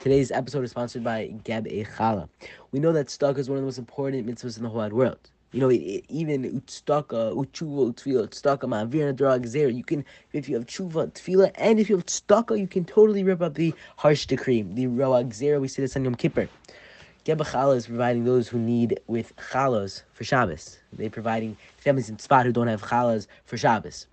Today's episode is sponsored by Geb A Challah. We know that tzedakah is one of the most important mitzvahs in the whole wide world. You know, it, it, even tzedakah, uh, utshuva, tefillah, um, tzedakah, ma'avir, drag, zera. You can, if you have tshuva, tefillah, and if you have tzedakah, you can totally rip up the harsh decree, the roag zera. We say this on Yom Kippur. Geb A Challah is providing those who need with chalos for Shabbos. They're providing families in Tzfat who don't have chalas for Shabbos.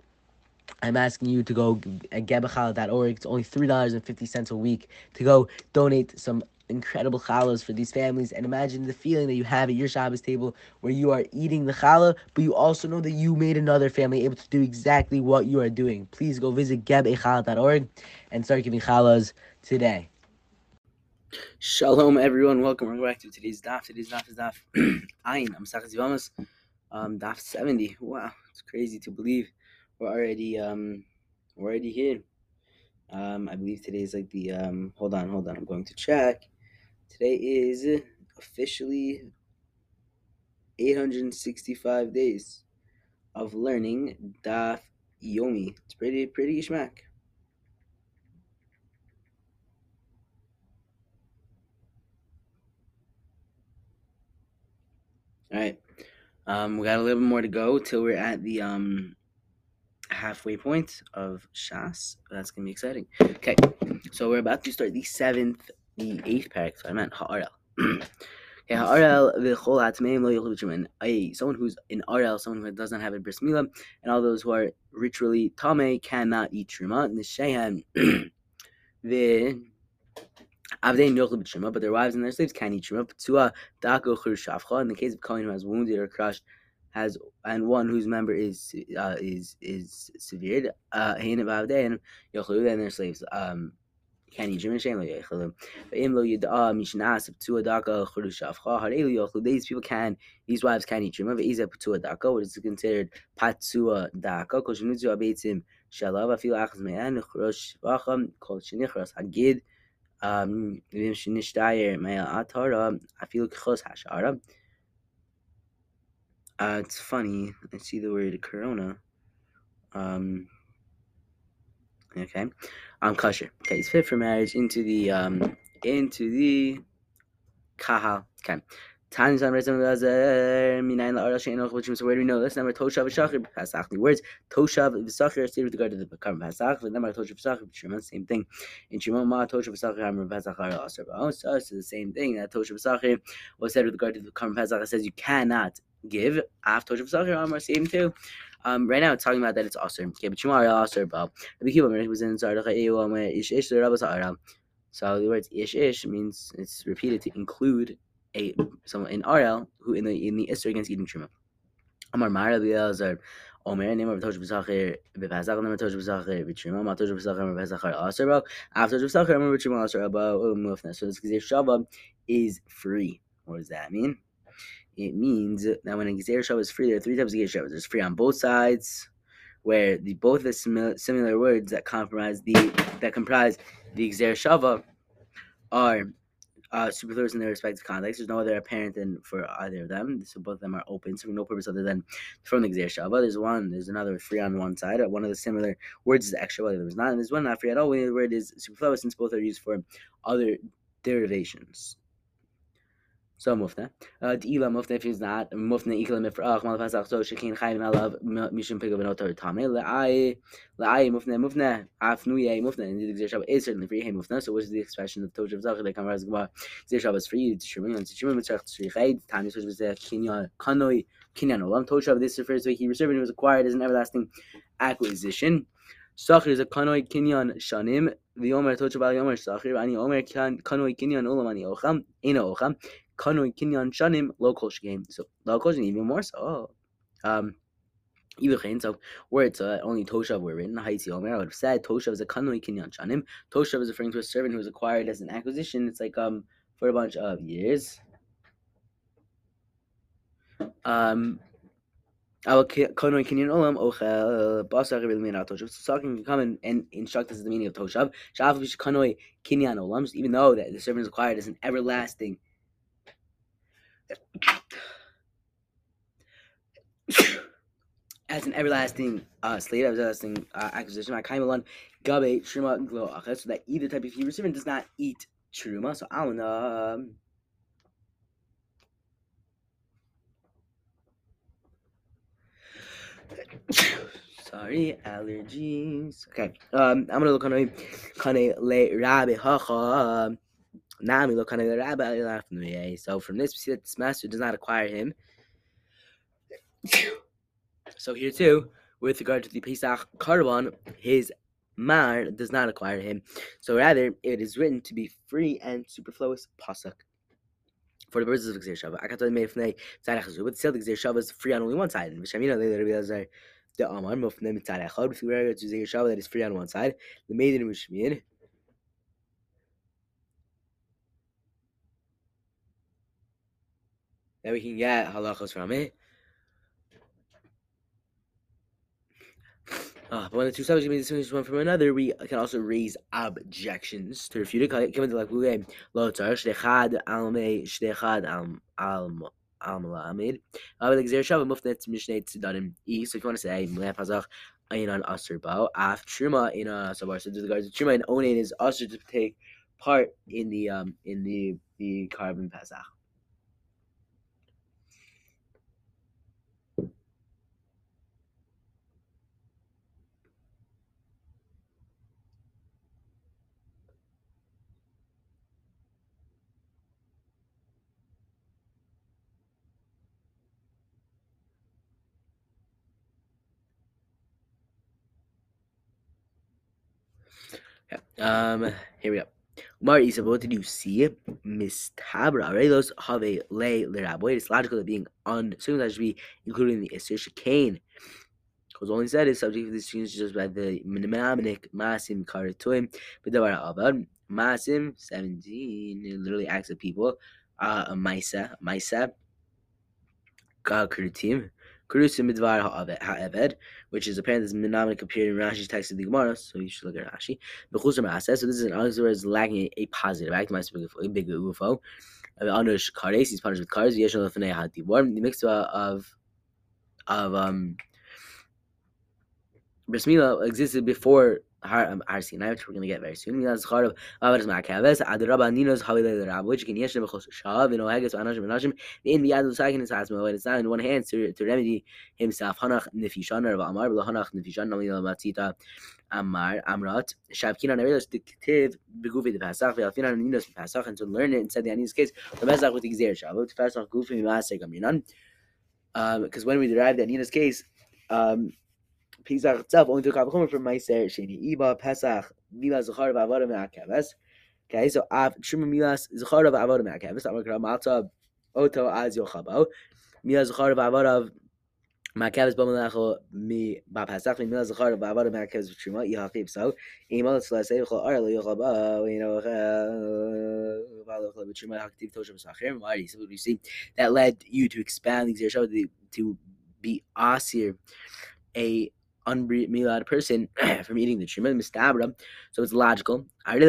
I'm asking you to go at gebachallah.org. It's only $3.50 a week to go donate some incredible challahs for these families. And imagine the feeling that you have at your Shabbos table where you are eating the challah, but you also know that you made another family able to do exactly what you are doing. Please go visit gebachallah.org and start giving challahs today. Shalom, everyone. Welcome. Welcome back to today's daf. Today's daf is daf Ayin. I'm Sachas Yevamos. Um, daf 70. Wow, it's crazy to believe we're already um we're already here. Um, I believe today is like the um. Hold on, hold on. I'm going to check. Today is officially 865 days of learning daf yomi. It's pretty pretty ishmak. All right. Um, we got a little bit more to go till we're at the um halfway point of Shas. That's gonna be exciting. Okay, so we're about to start the seventh, the eighth parak. So I meant Ha'arel. okay, Ha'arel v'chol atmeim lo yochel A someone who's in Arel, someone who does not have a bris milah, and all those who are ritually tame cannot eat truma. Nishayan the Avdei Nochel B'Truma, but their wives and their slaves can eat Truma. P'tua Dako Chur In the case of Kohen who has wounded or crushed, and one whose member is uh, is is severed, hain uh, and yochlu, and their slaves. Um, can you Jewish. These people can these wives can eat trim of is a patua daka, what is considered patua daka. Koshenuzu abeitim shalav afil achas me'an vacham kol shenichras hagid. Um, vim shenishdayer me'al atara afil kchos hashara. Uh, it's funny. I see the word corona. Um, okay. Um, kosher. Okay, he's fit for marriage into the um into the kahal. Okay. Tanya San Rezim Lazer Minayin La'ara Shein Och Which where do we know this? Number Toshav V'Shachir Pesach. The words Toshav V'Shachir stated with regard to the Karm Pesach. The number Toshav V'Shachir Shimon same thing. In Shimon Ma Toshav V'Shachir Hammer Pesach Har Aser So it's the same thing. That Toshav V'Shachir was said with regard to the Karm Pesach. It says you cannot give after Toshav V'Shachir Hammer same too. Um, right now it's talking about that it's Aser. Okay, but Shimon Aser But The Kiva was in Zardacha Ewa Ish Ish the Rabbi So the words Ish Ish means it's repeated to include a someone in RL who in the in the Isser against eating truma. Amar Mara Bielazar Omer name of Tosh B'Sachir B'Pesach name of Tosh B'Sachir B'Truma Ma Tosh B'Sachir B'Pesach Aser Bo after Tosh B'Sachir B'Truma Aser Mufna. So this Gzeir Shava is free. What does that mean? It means that when a Shava is free, there are three types of Gzeir Shavas. There's free on both sides, where the both the similar words that comprise the that comprise the Gzeir Shava are uh, superfluous in their respective contexts. There's no other apparent than for either of them. So both of them are open. So for no purpose other than from the Gzer Shava. There's one, there's another free on one side. One of the similar words is extra, but there's not. And there's one not free at all. The word is superfluous since both are used for other derivations. So mufna. Uh, the Ila mufna if he's not mufna ikla mifrach mal pasach so shekin chayim alav mishum pigav notar tame le'ai le'ai mufna mufna afnu ye mufna and the gzir is certainly free hey mufna. So what is the expression of tojav zach that comes gzir shav is free to shrimim and shrimim mitzrach tzrichay tani so was kinyan kanoi kinyan olam toshav. This refers to a he reserved was acquired as an everlasting acquisition. Sachir is a kanoi kinyan shanim. The omer tochav al yomer sachir. Ani omer kanoi kinyan olam ani ocham. Ina ocham. Kanoi Kinyan Shanim local game. So local even more so. Oh. Um so where it's uh, only Toshav were written, Haiti Omer, I would have said Toshav is a Kanoi Kinyan Shanim. Toshav is referring to a servant who was acquired as an acquisition. It's like um for a bunch of years. Um. So talking can come and, and instruct us the meaning of Toshav. Even though that the servant is acquired as an everlasting as an everlasting uh, slave, everlasting uh, acquisition. Along gabe shima glo so that either type of Hebrew servant does not eat truma. So I don't know. Sorry, allergies. Okay, um, I'm gonna look on a kind of le rabbi hacha. So from this, we see that this master does not acquire him. So here too, with regard to the Pesach Karban, his mar does not acquire him. So rather, it is written to be free and superfluous pasuk for the purposes of Gzir Shava. Akato Mefne Tzarech Zu, but still the Gzir Shava is free on only one side. And Vishamina Leila the Amar Mufne Mitzarech Chod, with regard to Gzir Shava that is free on one side. The maiden Mishmin. That we can get halachos from it. Uh, but when the two subjects may distinguish one from another, we can also raise objections to refute it. Given the like we lo tzar shdechad alme shdechad al al al malamid. Uh, like zer shav mufnet mishnei tzedarim e. So if you want to say mulei pazach ayin on aser bao af truma in a sabar. So the guys truma and onin is aser to take part in the um in the the carbon pasach. Um, here we go. Mar Isa, what did you see? Mistabra. Relos have lay liraboy. It's logical that being that should be including the Isir Shikane. Because only said is subject to this change just by the mnemonic Masim Karatuim. But the Avad Masim 17 literally acts of people. Uh, Maisa, Maisa, Karatim. Midvar which is apparent as mnemonic appeared in Rashi's text of the Gemara, so you should look at Rashi. Ma'aseh, so this is an answer is lacking a, positive act, My of a big UFO. Anush Kares, he's punished with cars, Yeshon Lefanei HaDibor, the mixture of, of, um, Bris existed before Sinai, which we're going to get very soon. Milas Charav Avadas Ma'akaves Adraba Ninos Havilei Rab, which can Yeshem Bechos Shav in Oheges Anashim Anashim in the Yadu Sakin is Hasmo. It's not in one hand to, remedy himself. Hanach Nefishan Rav Amar Nefishan Namil Matita Amar the the case. the with the Gzer Shav to Pasach Gufi Masek Because when we derived that Nina's case, um, Pesach itself only took from Sheni Iba Pesach Mila. Okay, so Av Shuma Oto Az Yochabo. Mila Mi Mila Yihachiv So V'Chol Ar Lo Yochabo know Why so you see that led you to expand the Xer to be asir a milad person from eating the truma mistabra. So it's logical. It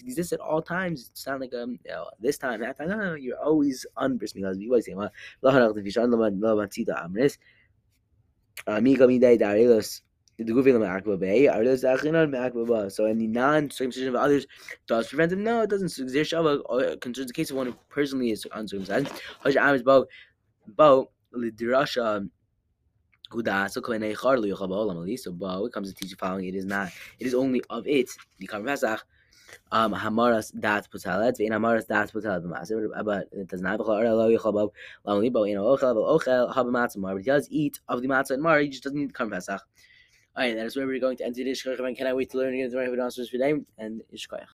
exists at all times. It's not like um you know, this time that time. No, no, you're always unbris milas. You always say. Amiga midai darilos So any non circumcision of others does prevent them? No, it doesn't. Zir Shava concerns the case of one who personally is uncircumcised. Hajj Amiz Bo, Bo, Lidirasha. So Bo it comes to teach the following. It is not. It is only of it. The Pesach. Um, hamaras dat putalet, vein hamaras dat putalet b'maser, but it does not b'chol lo yichol bo lonely bo you ochel bo ochel matzah mar, but he does eat of the matzah and mar. He just doesn't need karm pesach. Alright, that is where we're going to end today's Shkoyach. Can I wait to learn again the right answers for today? And Ishkoyach.